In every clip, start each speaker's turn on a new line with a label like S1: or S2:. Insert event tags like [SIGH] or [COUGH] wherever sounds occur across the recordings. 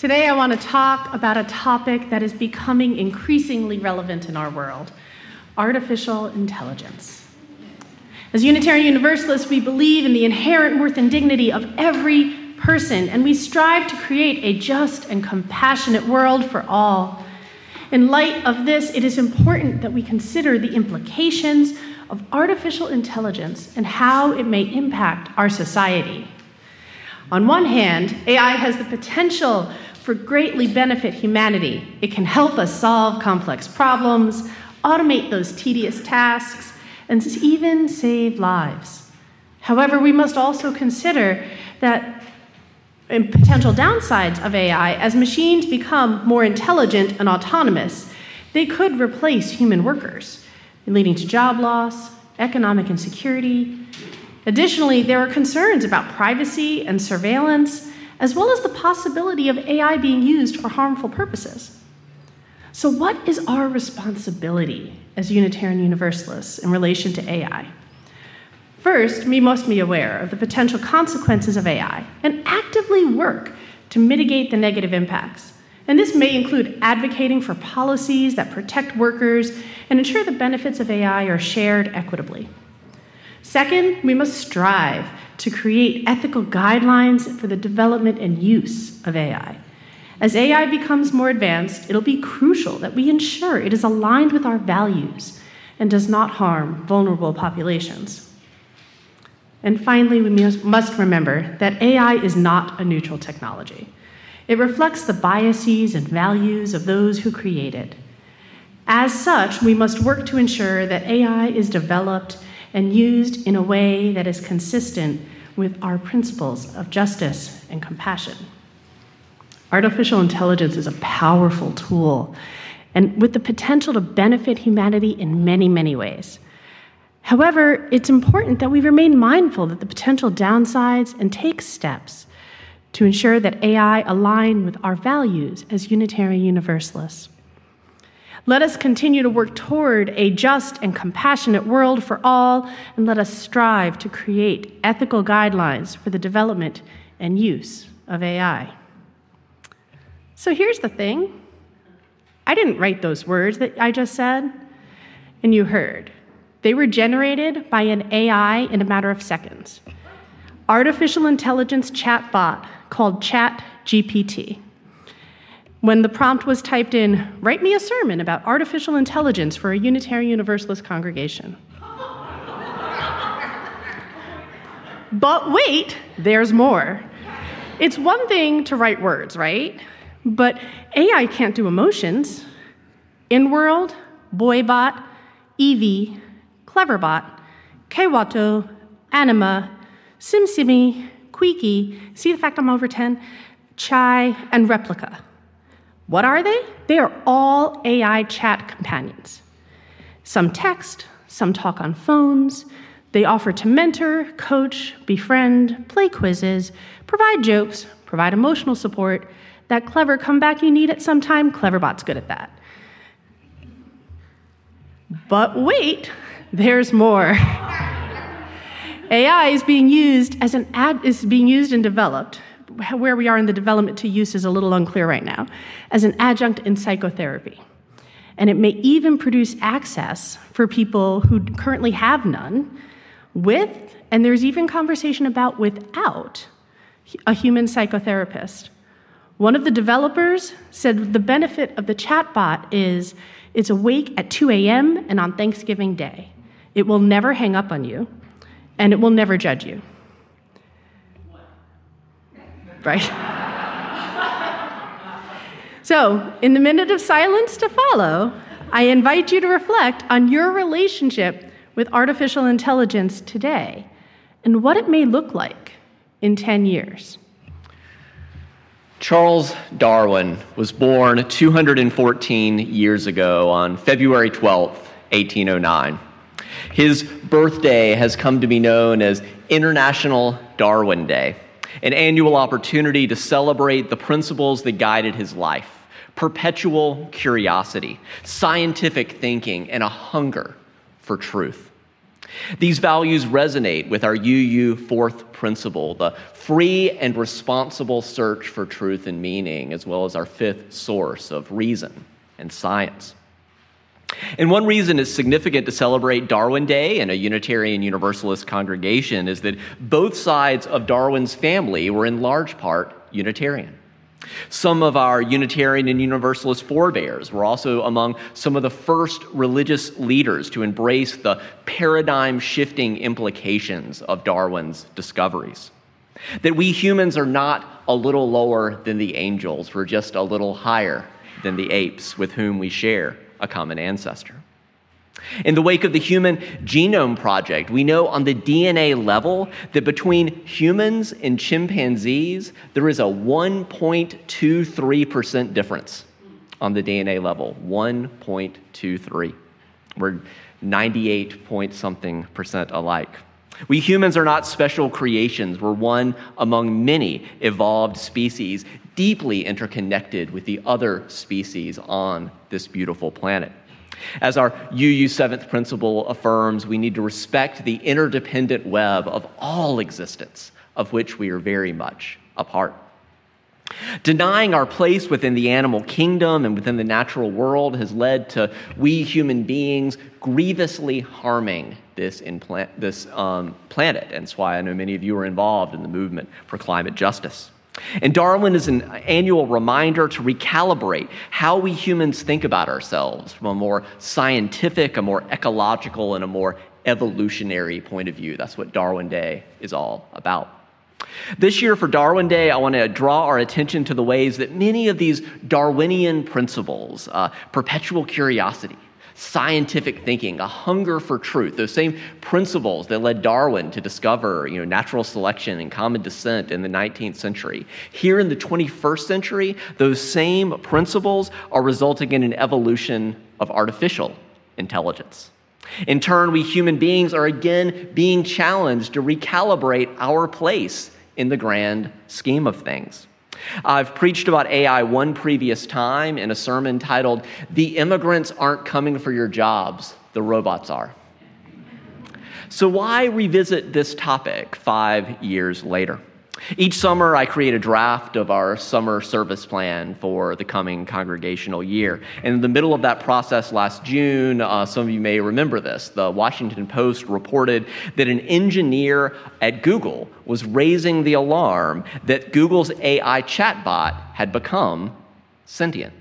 S1: Today, I want to talk about a topic that is becoming increasingly relevant in our world artificial intelligence. As Unitarian Universalists, we believe in the inherent worth and dignity of every person, and we strive to create a just and compassionate world for all. In light of this, it is important that we consider the implications of artificial intelligence and how it may impact our society. On one hand, AI has the potential for greatly benefit humanity. It can help us solve complex problems, automate those tedious tasks, and even save lives. However, we must also consider that potential downsides of AI as machines become more intelligent and autonomous, they could replace human workers, leading to job loss, economic insecurity. Additionally, there are concerns about privacy and surveillance as well as the possibility of AI being used for harmful purposes. So, what is our responsibility as Unitarian Universalists in relation to AI? First, we must be aware of the potential consequences of AI and actively work to mitigate the negative impacts. And this may include advocating for policies that protect workers and ensure the benefits of AI are shared equitably. Second, we must strive to create ethical guidelines for the development and use of AI. As AI becomes more advanced, it'll be crucial that we ensure it is aligned with our values and does not harm vulnerable populations. And finally, we must remember that AI is not a neutral technology. It reflects the biases and values of those who create it. As such, we must work to ensure that AI is developed and used in a way that is consistent with our principles of justice and compassion. Artificial intelligence is a powerful tool and with the potential to benefit humanity in many, many ways. However, it's important that we remain mindful of the potential downsides and take steps to ensure that AI align with our values as Unitarian Universalists. Let us continue to work toward a just and compassionate world for all, and let us strive to create ethical guidelines for the development and use of AI. So here's the thing I didn't write those words that I just said, and you heard. They were generated by an AI in a matter of seconds. Artificial intelligence chatbot called ChatGPT. When the prompt was typed in, write me a sermon about artificial intelligence for a Unitarian Universalist congregation. but wait, there's more. It's one thing to write words, right? But AI can't do emotions. InWorld, Boibot, Evie, Cleverbot, Kewato, Anima, SimSimi, Queeky, see the fact I'm over 10, Chai, and Replika. What are they? They are all AI chat companions. Some text, some talk on phones. They offer to mentor, coach, befriend, play quizzes, provide jokes, provide emotional support. That clever comeback you need at some time, Cleverbot's good at that. But wait, there's more. [LAUGHS] AI is being used as an ad, is being used and developed where we are in the development to use is a little unclear right now, as an adjunct in psychotherapy. And it may even produce access for people who currently have none with, and there's even conversation about without, a human psychotherapist. One of the developers said the benefit of the chatbot is it's awake at 2 a.m. and on Thanksgiving Day. It will never hang up on you, and it will never judge you right? so, in the minute of silence to follow, I invite you to reflect on your relationship with artificial intelligence today and what it may look like in 10 years.
S2: Charles Darwin was born 214 years ago on February 12, 1809. His birthday has come to be known as International Darwin Day an annual opportunity to celebrate the principles that guided his life perpetual curiosity, scientific thinking, and a hunger for truth. These values resonate with our UU fourth principle, the free and responsible search for truth and meaning, as well as our fifth source of reason and science. And one reason it's significant to celebrate Darwin Day in a Unitarian Universalist congregation is that both sides of Darwin's family were in large part Unitarian. Some of our Unitarian and Universalist forebears were also among some of the first religious leaders to embrace the paradigm shifting implications of Darwin's discoveries. That we humans are not a little lower than the angels, we're just a little higher than the apes with whom we share a common ancestor. In the wake of the Human Genome Project, we know on the DNA level that between humans and chimpanzees, there is a 1.23% difference on the DNA level. 1.23. We're 98 point something percent alike. We humans are not special creations. We're one among many evolved species, deeply interconnected with the other species on this beautiful planet. As our UU seventh principle affirms, we need to respect the interdependent web of all existence, of which we are very much a part. Denying our place within the animal kingdom and within the natural world has led to we human beings grievously harming this, implant, this um, planet. And that's why I know many of you are involved in the movement for climate justice. And Darwin is an annual reminder to recalibrate how we humans think about ourselves from a more scientific, a more ecological, and a more evolutionary point of view. That's what Darwin Day is all about. This year for Darwin Day, I want to draw our attention to the ways that many of these Darwinian principles, uh, perpetual curiosity, scientific thinking, a hunger for truth, those same principles that led Darwin to discover you know, natural selection and common descent in the 19th century. Here in the 21st century, those same principles are resulting in an evolution of artificial intelligence. In turn, we human beings are again being challenged to recalibrate our place in the grand scheme of things. I've preached about AI one previous time in a sermon titled, The Immigrants Aren't Coming for Your Jobs, the Robots Are. So, why revisit this topic five years later? Each summer, I create a draft of our summer service plan for the coming congregational year. And in the middle of that process last June, uh, some of you may remember this. The Washington Post reported that an engineer at Google was raising the alarm that Google's AI chatbot had become sentient.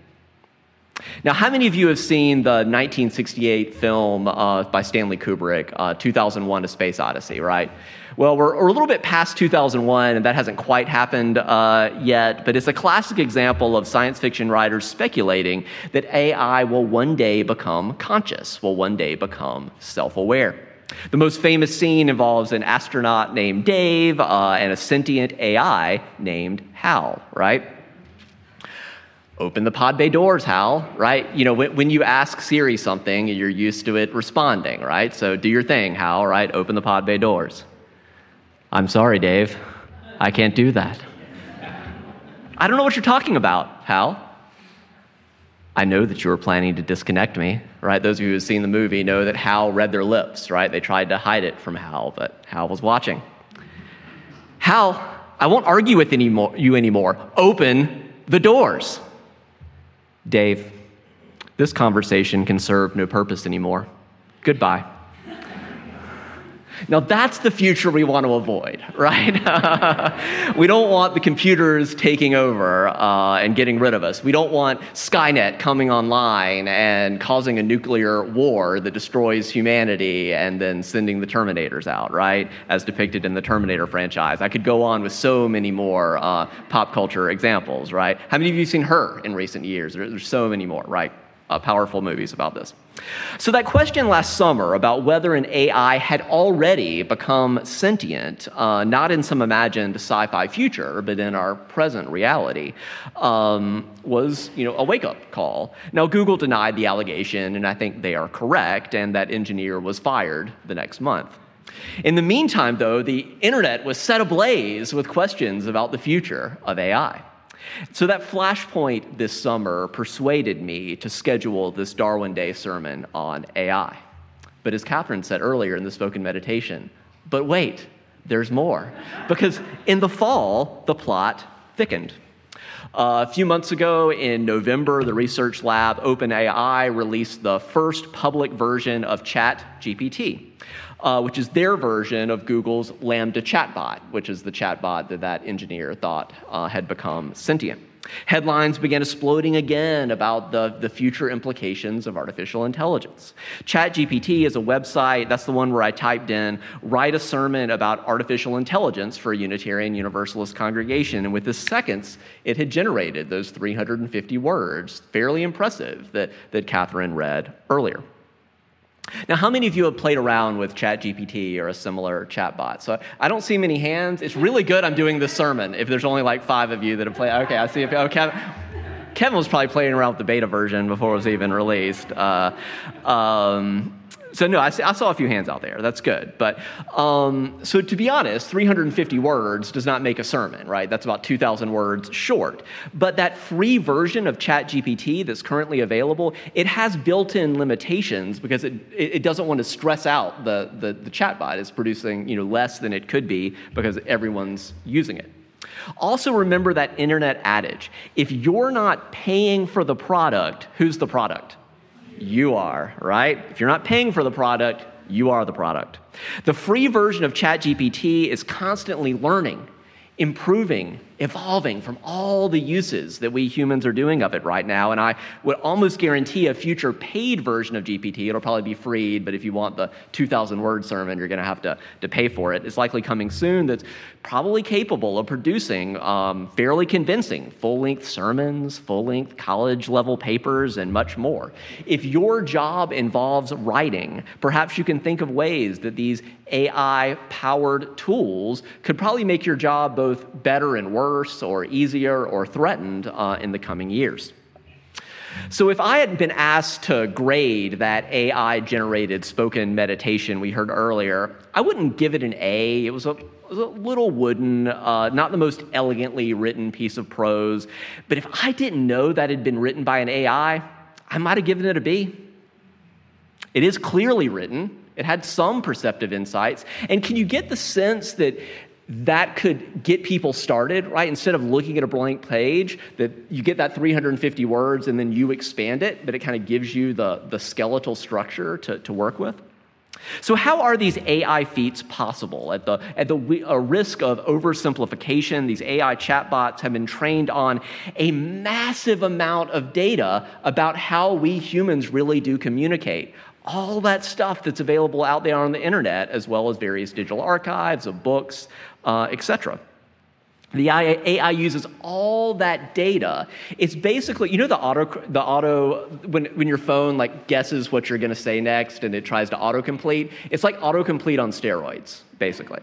S2: Now, how many of you have seen the 1968 film uh, by Stanley Kubrick, uh, 2001 A Space Odyssey, right? Well, we're, we're, a little bit past 2001, and that hasn't quite happened uh, yet, but it's a classic example of science fiction writers speculating that AI will one day become conscious, will one day become self aware. The most famous scene involves an astronaut named Dave uh, and a sentient AI named Hal, right? open the pod bay doors, Hal, right? You know, when, when, you ask Siri something, you're used to it responding, right? So do your thing, Hal, right? Open the pod bay doors. I'm sorry, Dave. I can't do that. I don't know what you're talking about, Hal. I know that you were planning to disconnect me, right? Those of you who have seen the movie know that Hal read their lips, right? They tried to hide it from Hal, but Hal was watching. Hal, I won't argue with anymore, you anymore. Open the doors. Dave, this conversation can serve no purpose anymore. Goodbye. Now, that's the future we want to avoid, [LAUGHS] right? we don't want the computers taking over uh, and getting rid of us. We don't want Skynet coming online and causing a nuclear war that destroys humanity and then sending the Terminators out, right? As depicted in the Terminator franchise. I could go on with so many more uh, pop culture examples, right? How many of you have seen her in recent years? There's so many more, right? uh, powerful movies about this. So, that question last summer about whether an AI had already become sentient, uh, not in some imagined sci fi future, but in our present reality, um, was you know, a wake up call. Now, Google denied the allegation, and I think they are correct, and that engineer was fired the next month. In the meantime, though, the internet was set ablaze with questions about the future of AI. So that flashpoint this summer persuaded me to schedule this Darwin Day sermon on AI. But as Catherine said earlier in the spoken meditation, but wait, there's more. [LAUGHS] Because in the fall, the plot thickened. Uh, a few months ago in November, the research lab OpenAI released the first public version of ChatGPT, uh, which is their version of Google's LaMDA chatbot, which is the chatbot that that engineer thought uh, had become sentient. Headlines began exploding again about the, the future implications of artificial intelligence. ChatGPT is a website, that's the one where I typed in, write a sermon about artificial intelligence for a Unitarian Universalist congregation. And with the seconds, it had generated those 350 words. Fairly impressive that, that Catherine read earlier. Now, how many of you have played around with ChatGPT or a similar chatbot? So I don't see many hands. It's really good I'm doing this sermon if there's only like five of you that have played. Okay, I see. If, oh, Kevin, Kevin was probably playing around with the beta version before it was even released. Uh, um, so no, I, saw a few hands out there. That's good. But um, so to be honest, 350 words does not make a sermon, right? That's about 2,000 words short. But that free version of ChatGPT that's currently available, it has built-in limitations because it, it doesn't want to stress out the, the, the chatbot. It's producing you know, less than it could be because everyone's using it. Also, remember that internet adage if you're not paying for the product, who's the product? You are, right? If you're not paying for the product, you are the product. The free version of ChatGPT is constantly learning, improving, evolving from all the uses that we humans are doing of it right now. And I would almost guarantee a future paid version of GPT, it'll probably be free, but if you want the 2,000 word sermon, you're going to have to, to pay for it. It's likely coming soon that's probably capable of producing um, fairly convincing full length sermons, full length college level papers, and much more. If your job involves writing, perhaps you can think of ways that these AI powered tools could probably make your job both better and worse worse or easier or threatened uh, in the coming years. So, if I had been asked to grade that AI generated spoken meditation we heard earlier, I wouldn't give it an A. It was a, it was a little wooden, uh, not the most elegantly written piece of prose. But if I didn't know that had been written by an AI, I might have given it a B. It is clearly written, it had some perceptive insights. And can you get the sense that that could get people started, right? Instead of looking at a blank page, that you get that 350 words and then you expand it, but it kind of gives you the, the skeletal structure to, to work with. So, how are these AI feats possible? At the, at the risk of oversimplification, these AI chatbots have been trained on a massive amount of data about how we humans really do communicate all that stuff that's available out there on the internet, as well as various digital archives of books, uh, etc. The AI uses all that data. It's basically, you know, the auto, the auto when, when your phone like guesses what you're going to say next and it tries to autocomplete. It's like autocomplete on steroids, basically.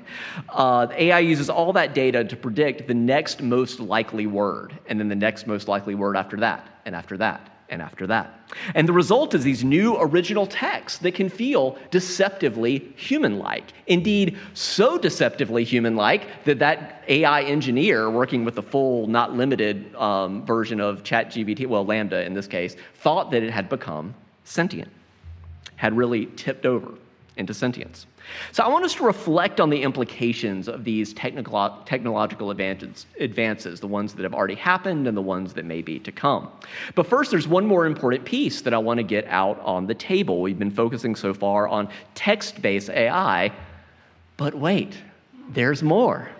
S2: Uh, AI uses all that data to predict the next most likely word, and then the next most likely word after that, and after that, and after that. And the result is these new original texts that can feel deceptively human like. Indeed, so deceptively human like that that AI engineer working with the full, not limited um, version of ChatGPT, well, LaMDA in this case, thought that it had become sentient, had really tipped over into sentience. So I want us to reflect on the implications of these technical, technological advances, advances, the ones that have already happened and the ones that may be to come. But first, there's one more important piece that I want to get out on the table. We've been focusing so far on text based AI, but wait, there's more.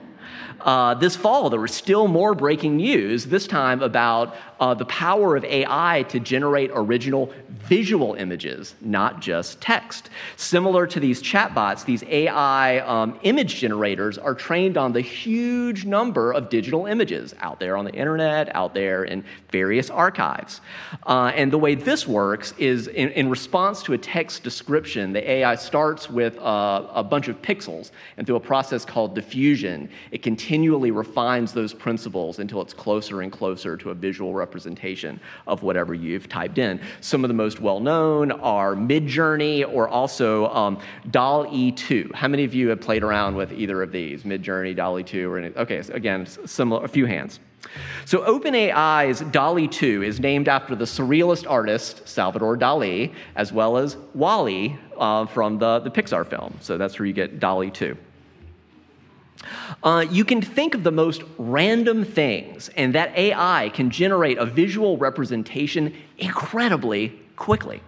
S2: Uh, this fall, there was still more breaking news, this time about uh, the power of AI to generate original visual images, not just text. Similar to these chatbots, these AI um, image generators are trained on the huge number of digital images out there on the internet, out there in various archives. Uh, and the way this works is in, in, response to a text description, the AI starts with uh, a bunch of pixels, and through a process called diffusion, it continually refines those principles until it's closer and closer to a visual representation of whatever you've typed in. Some of the most well known are Midjourney or also um, DALL-E 2. How many of you have played around with either of these, Midjourney, DALL-E 2, or any? Okay, so again, similar, a few hands. So, OpenAI's DALL-E 2 is named after the surrealist artist Salvador Dali, as well as WALL-E uh, from the, the Pixar film. So, that's where you get DALL-E 2. Uh, you can think of the most random things, and that AI can generate a visual representation incredibly quickly.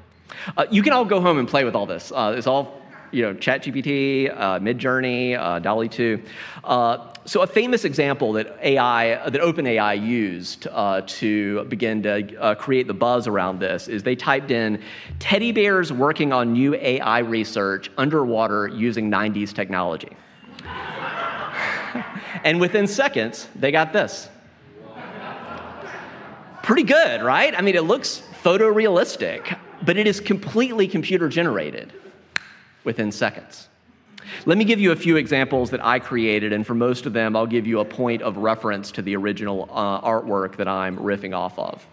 S2: Uh, you can all go home and play with all this. Uh, it's all, you know, ChatGPT, uh, Midjourney, uh, DALL-E 2. Uh, so a famous example that AI, that OpenAI used uh, to begin to create the buzz around this is they typed in teddy bears working on new AI research underwater using 90s technology. And within seconds, they got this. Pretty good, right? I mean, it looks photorealistic, but it is completely computer generated within seconds. Let me give you a few examples that I created, and for most of them, I'll give you a point of reference to the original uh, artwork that I'm riffing off of.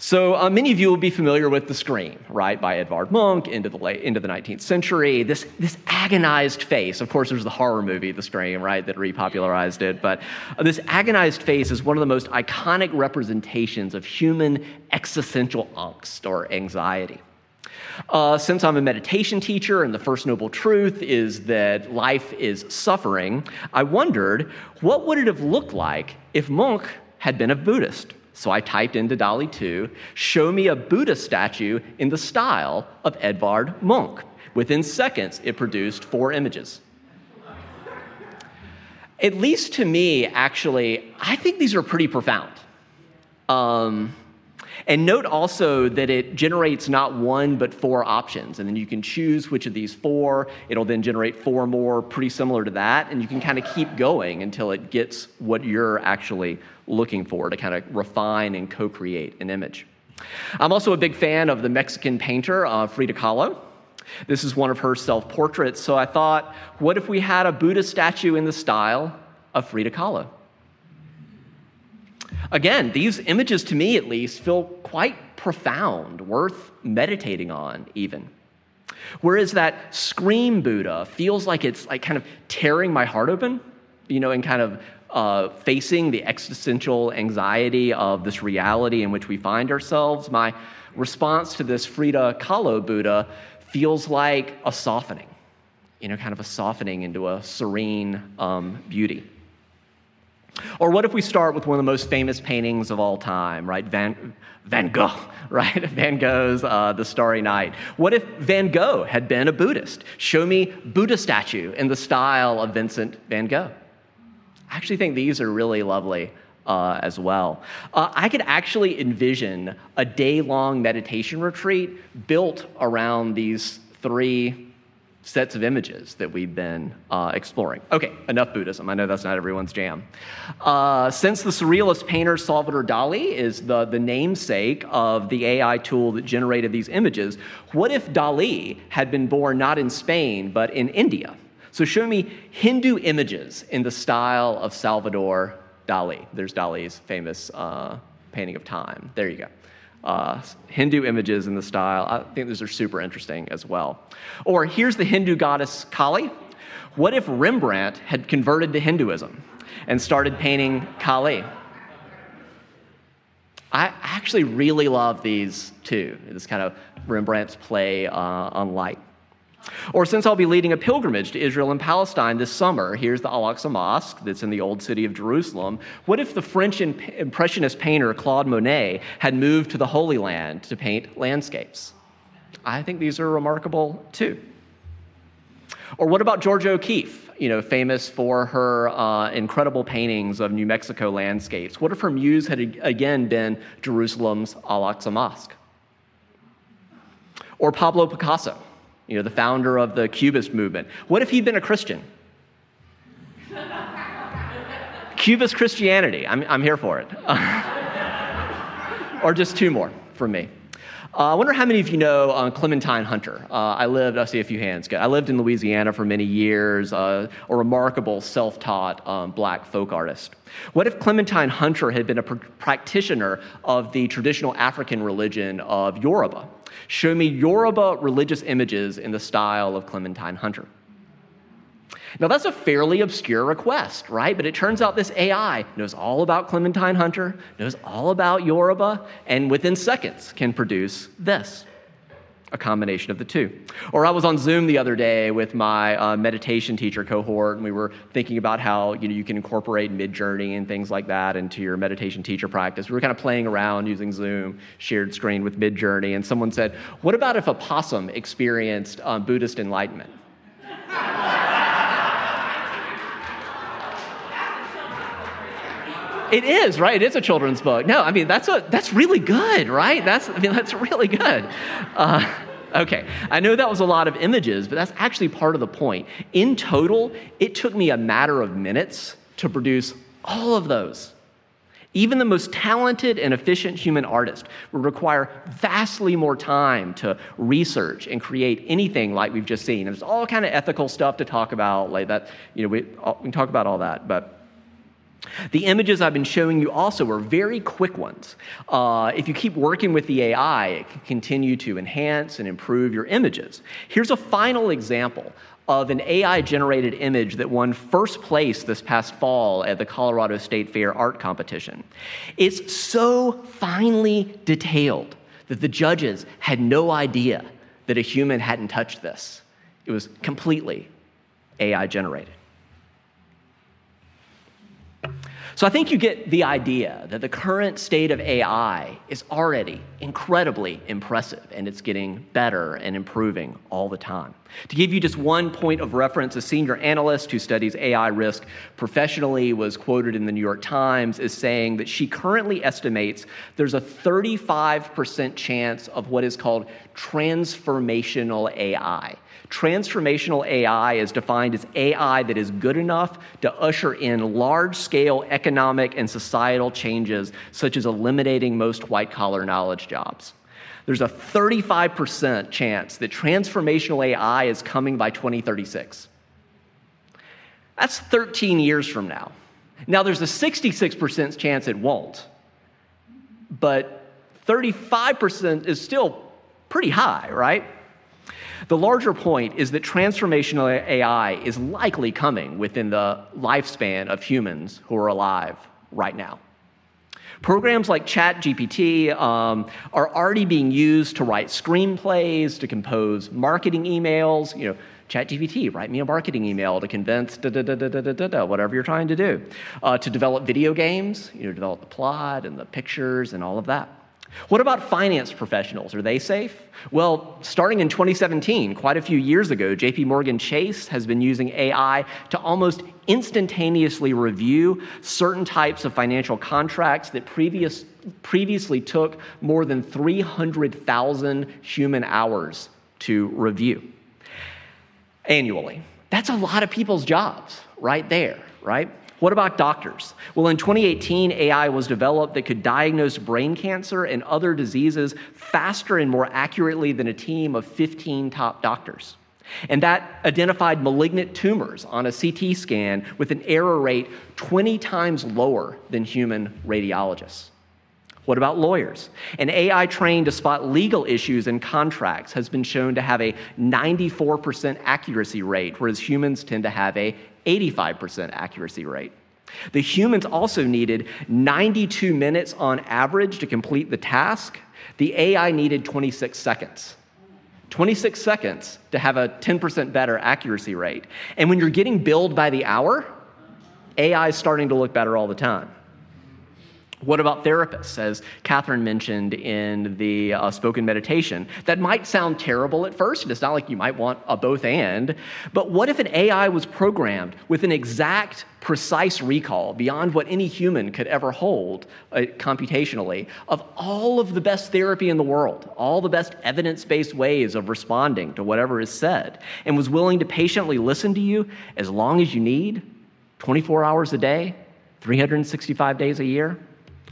S2: So uh, many of you will be familiar with The Scream, right, by Edvard Munch into the late, into the 19th century. This, this agonized face. Of course, there's the horror movie, The Scream, right, that repopularized it. But uh, this agonized face is one of the most iconic representations of human existential angst or anxiety. Uh, since I'm a meditation teacher and the first noble truth is that life is suffering, I wondered what would it have looked like if Munch had been a Buddhist? So I typed into DALL-E 2, show me a Buddha statue in the style of Edvard Munch. Within seconds, it produced four images. At least to me, actually, I think these are pretty profound. Um, and note also that it generates not one but four options. And then you can choose which of these four. It'll then generate four more pretty similar to that. And you can kind of keep going until it gets what you're actually looking for to kind of refine and co create an image. I'm also a big fan of the Mexican painter uh, Frida Kahlo. This is one of her self portraits. So I thought, what if we had a Buddha statue in the style of Frida Kahlo? Again, these images, to me at least, feel quite profound, worth meditating on, even. Whereas that scream Buddha feels like it's like kind of tearing my heart open, you know, and kind of uh, facing the existential anxiety of this reality in which we find ourselves, my response to this Frida Kahlo Buddha feels like a softening, you know, kind of a softening into a serene um, beauty. Or what if we start with one of the most famous paintings of all time, right? Van, Van Gogh, [LAUGHS] right? Van Gogh's uh, The Starry Night. What if Van Gogh had been a Buddhist? Show me Buddha statue in the style of Vincent van Gogh. I actually think these are really lovely uh, as well. Uh, I could actually envision a day long meditation retreat built around these three sets of images that we've been uh, exploring. Okay, enough Buddhism. I know that's not everyone's jam. Uh, since the surrealist painter Salvador Dali is the, the namesake of the AI tool that generated these images, what if Dali had been born not in Spain, but in India? So show me Hindu images in the style of Salvador Dali. There's Dali's famous uh, painting of time. There you go. Uh, Hindu images in the style. I think those are super interesting as well. Or here's the Hindu goddess Kali. What if Rembrandt had converted to Hinduism and started painting Kali? I actually really love these too, this kind of Rembrandt's play uh, on light. Or since I'll be leading a pilgrimage to Israel and Palestine this summer, here's the Al Aqsa Mosque that's in the old city of Jerusalem. What if the French Impressionist painter Claude Monet had moved to the Holy Land to paint landscapes? I think these are remarkable too. Or what about Georgia O'Keeffe, you know, famous for her uh, incredible paintings of New Mexico landscapes? What if her muse had again been Jerusalem's Al Aqsa Mosque? Or Pablo Picasso, you know, the founder of the Cubist movement. What if he'd been a Christian? Cubist Christianity. I'm, I'm here for it. [LAUGHS] or just two more from me. Uh, I wonder how many of you know uh, Clementine Hunter. Uh, I lived, I see a few hands. I lived in Louisiana for many years, uh, a remarkable self taught um, black folk artist. What if Clementine Hunter had been a pr- practitioner of the traditional African religion of Yoruba? Show me Yoruba religious images in the style of Clementine Hunter. Now, that's a fairly obscure request, right? But it turns out this AI knows all about Clementine Hunter, knows all about Yoruba, and within seconds can produce this a combination of the two. Or I was on Zoom the other day with my uh, meditation teacher cohort, and we were thinking about how you know you can incorporate Midjourney and things like that into your meditation teacher practice. We were kind of playing around using Zoom shared screen with Midjourney, and someone said, "What about if a possum experienced um, Buddhist enlightenment?" [LAUGHS] It is, right? It is a children's book. No, I mean that's a that's really good, right? That's I mean that's really good. Uh, okay, I know that was a lot of images, but that's actually part of the point. In total, it took me a matter of minutes to produce all of those. Even the most talented and efficient human artist would require vastly more time to research and create anything like we've just seen. There's all kind of ethical stuff to talk about, like that. You know, we, we can talk about all that, but the images I've been showing you also are very quick ones. Uh, if you keep working with the AI, it can continue to enhance and improve your images. Here's a final example of an AI generated image that won first place this past fall at the Colorado State Fair art competition. It's so finely detailed that the judges had no idea that a human hadn't touched this. It was completely AI generated. So I think you get the idea that the current state of AI is already incredibly impressive and it's getting better and improving all the time. To give you just one point of reference, a senior analyst who studies AI risk professionally was quoted in the New York Times as saying that she currently estimates there's a 35% chance of what is called transformational AI. Transformational AI is defined as AI that is good enough to usher in large scale economic and societal changes, such as eliminating most white collar knowledge jobs. There's a 35% chance that transformational AI is coming by 2036. That's 13 years from now. Now, there's a 66% chance it won't, but 35% is still pretty high, right? The larger point is that transformational AI is likely coming within the lifespan of humans who are alive right now. Programs like ChatGPT um, are already being used to write screenplays, to compose marketing emails. You know, ChatGPT, write me a marketing email to convince da da da da da da da, whatever you're trying to do. Uh, to develop video games, you know, develop the plot and the pictures and all of that. What about finance professionals? Are they safe? Well, starting in 2017, quite a few years ago, JP Morgan Chase has been using AI to almost instantaneously review certain types of financial contracts that previous, previously took more than 300,000 human hours to review annually. That's a lot of people's jobs right there, right? What about doctors? Well, in 2018, AI was developed that could diagnose brain cancer and other diseases faster and more accurately than a team of 15 top doctors. And that identified malignant tumors on a CT scan with an error rate 20 times lower than human radiologists. What about lawyers? An AI trained to spot legal issues in contracts has been shown to have a 94% accuracy rate, whereas humans tend to have a 85% accuracy rate. The humans also needed 92 minutes on average to complete the task. The AI needed 26 seconds. 26 seconds to have a 10% better accuracy rate. And when you're getting billed by the hour, AI is starting to look better all the time. What about therapists, as Catherine mentioned in the uh, spoken meditation? That might sound terrible at first, and it's not like you might want a both and, but what if an AI was programmed with an exact, precise recall beyond what any human could ever hold uh, computationally of all of the best therapy in the world, all the best evidence based ways of responding to whatever is said, and was willing to patiently listen to you as long as you need, 24 hours a day, 365 days a year?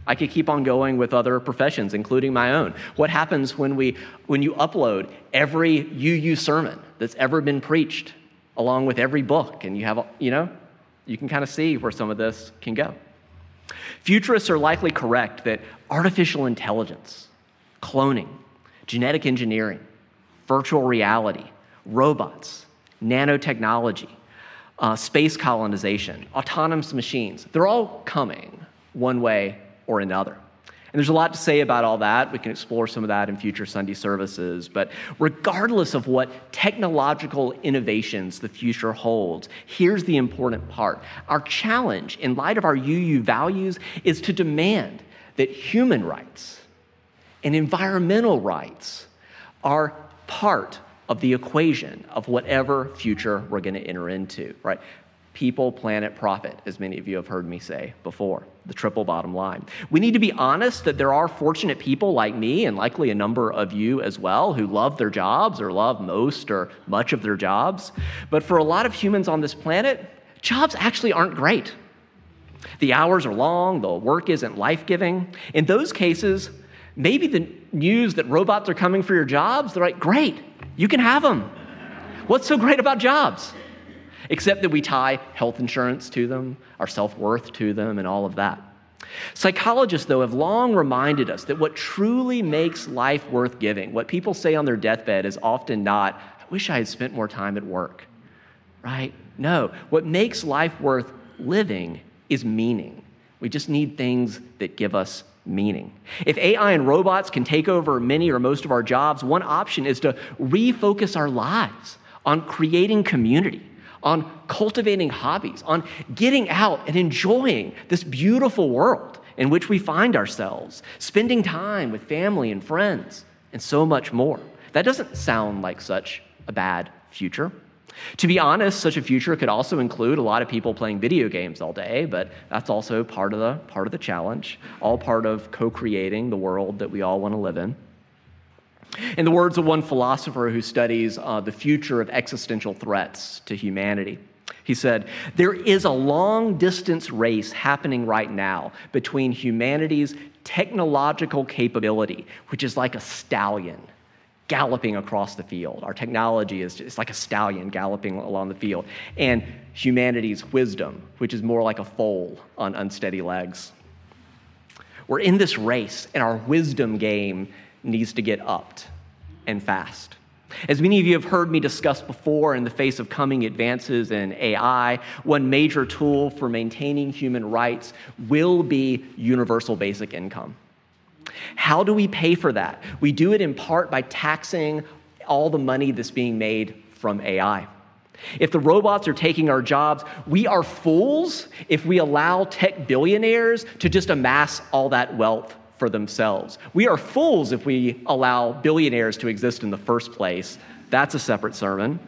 S2: I could keep on going with other professions, including my own. What happens when, we, when you upload every UU sermon that's ever been preached, along with every book, and you have, you know, you can kind of see where some of this can go. Futurists are likely correct that artificial intelligence, cloning, genetic engineering, virtual reality, robots, nanotechnology, uh, space colonization, autonomous machines. They're all coming one way or another. And there's a lot to say about all that. We can explore some of that in future Sunday services. But regardless of what technological innovations the future holds, here's the important part. Our challenge, in light of our UU values, is to demand that human rights and environmental rights are part of the equation of whatever future we're going to enter into, right? People, planet, profit, as many of you have heard me say before, the triple bottom line. We need to be honest that there are fortunate people like me, and likely a number of you as well, who love their jobs or love most or much of their jobs. But for a lot of humans on this planet, jobs actually aren't great. The hours are long, the work isn't life giving. In those cases, maybe the news that robots are coming for your jobs, they're like, great, you can have them. What's so great about jobs? Except that we tie health insurance to them, our self worth to them, and all of that. Psychologists, though, have long reminded us that what truly makes life worth giving, what people say on their deathbed, is often not, I wish I had spent more time at work, right? No, what makes life worth living is meaning. We just need things that give us meaning. If AI and robots can take over many or most of our jobs, one option is to refocus our lives on creating community, on cultivating hobbies, on getting out and enjoying this beautiful world in which we find ourselves, spending time with family and friends, and so much more. That doesn't sound like such a bad future. To be honest, such a future could also include a lot of people playing video games all day, but that's also part of the, part of the challenge, all part of co creating the world that we all want to live in. In the words of one philosopher who studies uh, the future of existential threats to humanity, he said, There is a long distance race happening right now between humanity's technological capability, which is like a stallion galloping across the field. Our technology is just like a stallion galloping along the field. And humanity's wisdom, which is more like a foal on unsteady legs. We're in this race, and our wisdom game needs to get upped and fast. As many of you have heard me discuss before, in the face of coming advances in AI, one major tool for maintaining human rights will be universal basic income. How do we pay for that? We do it in part by taxing all the money that's being made from AI. If the robots are taking our jobs, we are fools if we allow tech billionaires to just amass all that wealth for themselves. We are fools if we allow billionaires to exist in the first place. That's a separate sermon.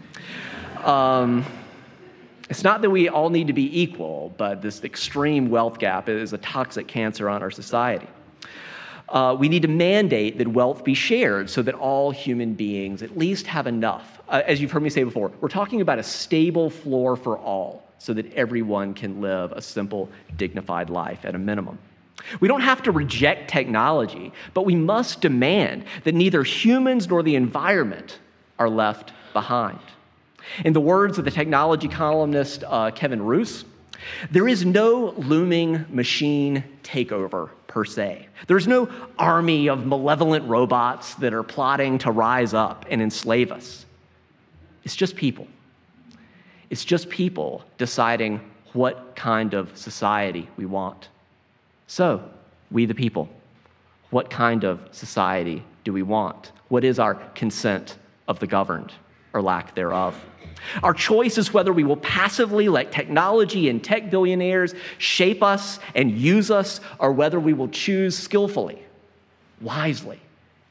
S2: Um, it's not that we all need to be equal, but this extreme wealth gap is a toxic cancer on our society. Uh, we need to mandate that wealth be shared so that all human beings at least have enough. Uh, as you've heard me say before, we're talking about a stable floor for all so that everyone can live a simple, dignified life at a minimum. We don't have to reject technology, but we must demand that neither humans nor the environment are left behind. In the words of the technology columnist uh, Kevin Roose, there is no looming machine takeover per se. There's no army of malevolent robots that are plotting to rise up and enslave us. It's just people. It's just people deciding what kind of society we want. So, we the people, what kind of society do we want? What is our consent of the governed or lack thereof? Our choice is whether we will passively let technology and tech billionaires shape us and use us, or whether we will choose skillfully, wisely,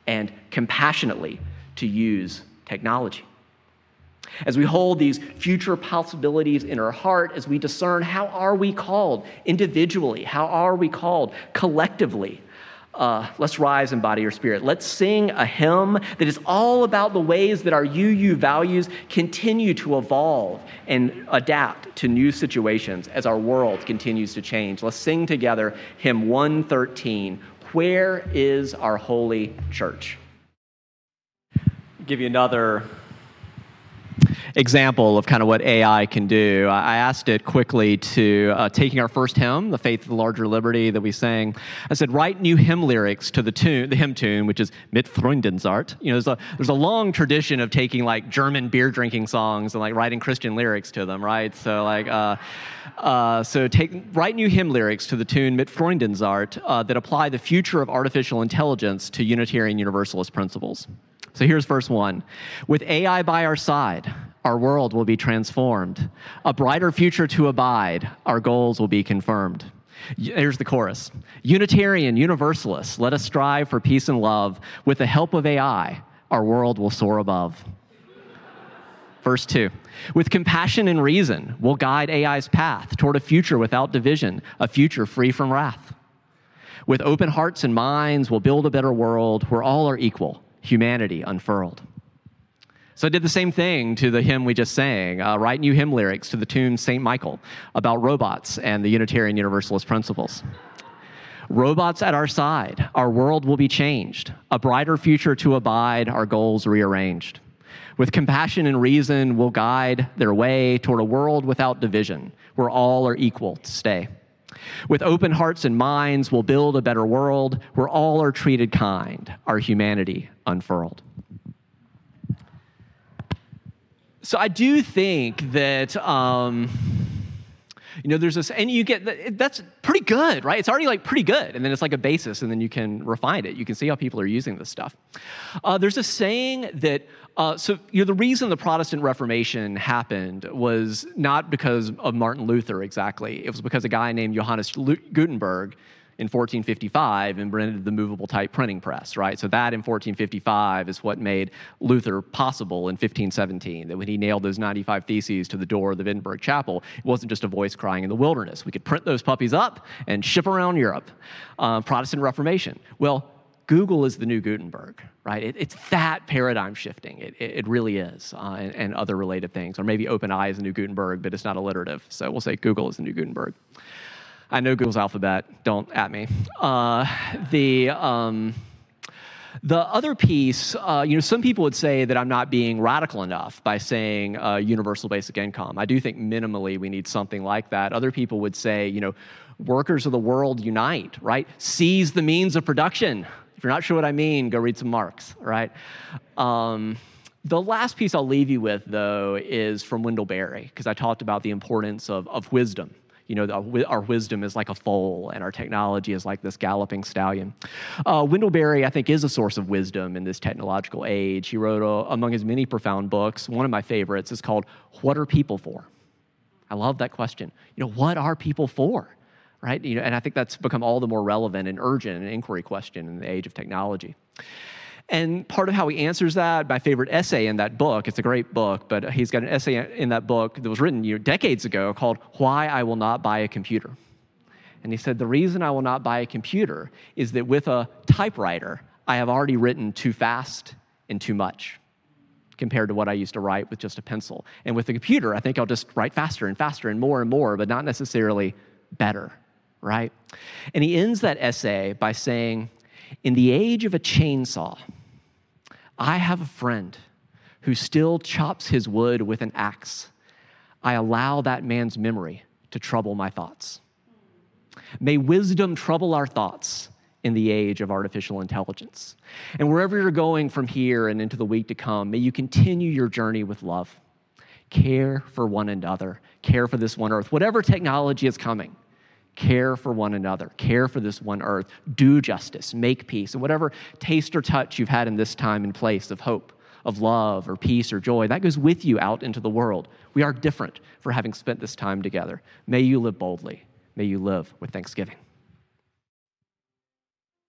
S2: and compassionately to use technology. As we hold these future possibilities in our heart, as we discern how are we called individually, how are we called collectively uh, let's rise in body or spirit. Let's sing a hymn that is all about the ways that our UU values continue to evolve and adapt to new situations as our world continues to change. Let's sing together hymn 113 Where is our holy church? I'll give you another example of kind of what AI can do. I asked it quickly to uh, taking our first hymn, "The Faith of the Larger Liberty" that we sang. I said, write new hymn lyrics to the tune, the hymn tune, which is "Mit Freuden zart." You know, there's a there's a long tradition of taking like German beer drinking songs and like writing Christian lyrics to them, right? So like, uh, uh, so take write new hymn lyrics to the tune "Mit Freuden zart" uh, that apply the future of artificial intelligence to Unitarian Universalist principles. So here's verse one. With AI by our side, our world will be transformed. A brighter future to abide, our goals will be confirmed. Here's the chorus Unitarian, Universalists, let us strive for peace and love. With the help of AI, our world will soar above. Verse 2 With compassion and reason, we'll guide AI's path toward a future without division, a future free from wrath. With open hearts and minds, we'll build a better world where all are equal humanity unfurled. So I did the same thing to the hymn we just sang, uh, write new hymn lyrics to the tune St. Michael about robots and the Unitarian Universalist principles. Robots at our side, our world will be changed, a brighter future to abide, our goals rearranged. With compassion and reason, we'll guide their way toward a world without division, where all are equal to stay. With open hearts and minds, we'll build a better world where all are treated kind, our humanity unfurled. So I do think that. Um, you know, there's this, and you get that's pretty good, right? It's already like pretty good, and then it's like a basis, and then you can refine it. You can see how people are using this stuff. Uh, there's a saying that uh, so you know, the reason the Protestant Reformation happened was not because of Martin Luther exactly. It was because a guy named Johannes Gutenberg in 1455 invented the movable type printing press, right? So that in 1455 is what made Luther possible in 1517. That when he nailed those 95 theses to the door of the Wittenberg Chapel, it wasn't just a voice crying in the wilderness. We could print those puppies up and ship around Europe. Uh, Protestant Reformation. Well, Google is the new Gutenberg, right? It, it's that paradigm shifting. It, it, it really is, uh, and, and, other related things. Or maybe OpenAI is the new Gutenberg, but it's not alliterative. So we'll say Google is the new Gutenberg. I know Google's alphabet. Don't at me. Uh, the um, the other piece, uh, you know, some people would say that I'm not being radical enough by saying uh, universal basic income. I do think minimally we need something like that. Other people would say, you know, workers of the world unite, right? Seize the means of production if you're not sure what I mean, go read some Marx, right? Um, the last piece I'll leave you with, though, is from Wendell Berry, because I talked about the importance of, of wisdom. You know, our wisdom is like a foal, and our technology is like this galloping stallion. Uh, Wendell Berry, I think, is a source of wisdom in this technological age. He wrote, a, among his many profound books, one of my favorites is called What Are People For? I love that question. You know, what are people for? Right? You know, and I think that's become all the more relevant and urgent an inquiry question in the age of technology. And part of how he answers that, my favorite essay in that book, it's a great book, but he's got an essay in that book that was written you know, decades ago called Why I Will Not Buy a Computer. And he said, The reason I will not buy a computer is that with a typewriter, I have already written too fast and too much compared to what I used to write with just a pencil. And with the computer, I think I'll just write faster and faster and more and more, but not necessarily better right? And he ends that essay by saying, In the age of a chainsaw, I have a friend who still chops his wood with an axe. I allow that man's memory to trouble my thoughts. May wisdom trouble our thoughts in the age of artificial intelligence. And wherever you're going from here and into the week to come, may you continue your journey with love. Care for one another, care for this one earth, whatever technology is coming care for one another, care for this one earth, do justice, make peace, and whatever taste or touch you've had in this time and place of hope, of love, or peace, or joy, that goes with you out into the world. We are different for having spent this time together. May you live boldly. May you live with thanksgiving.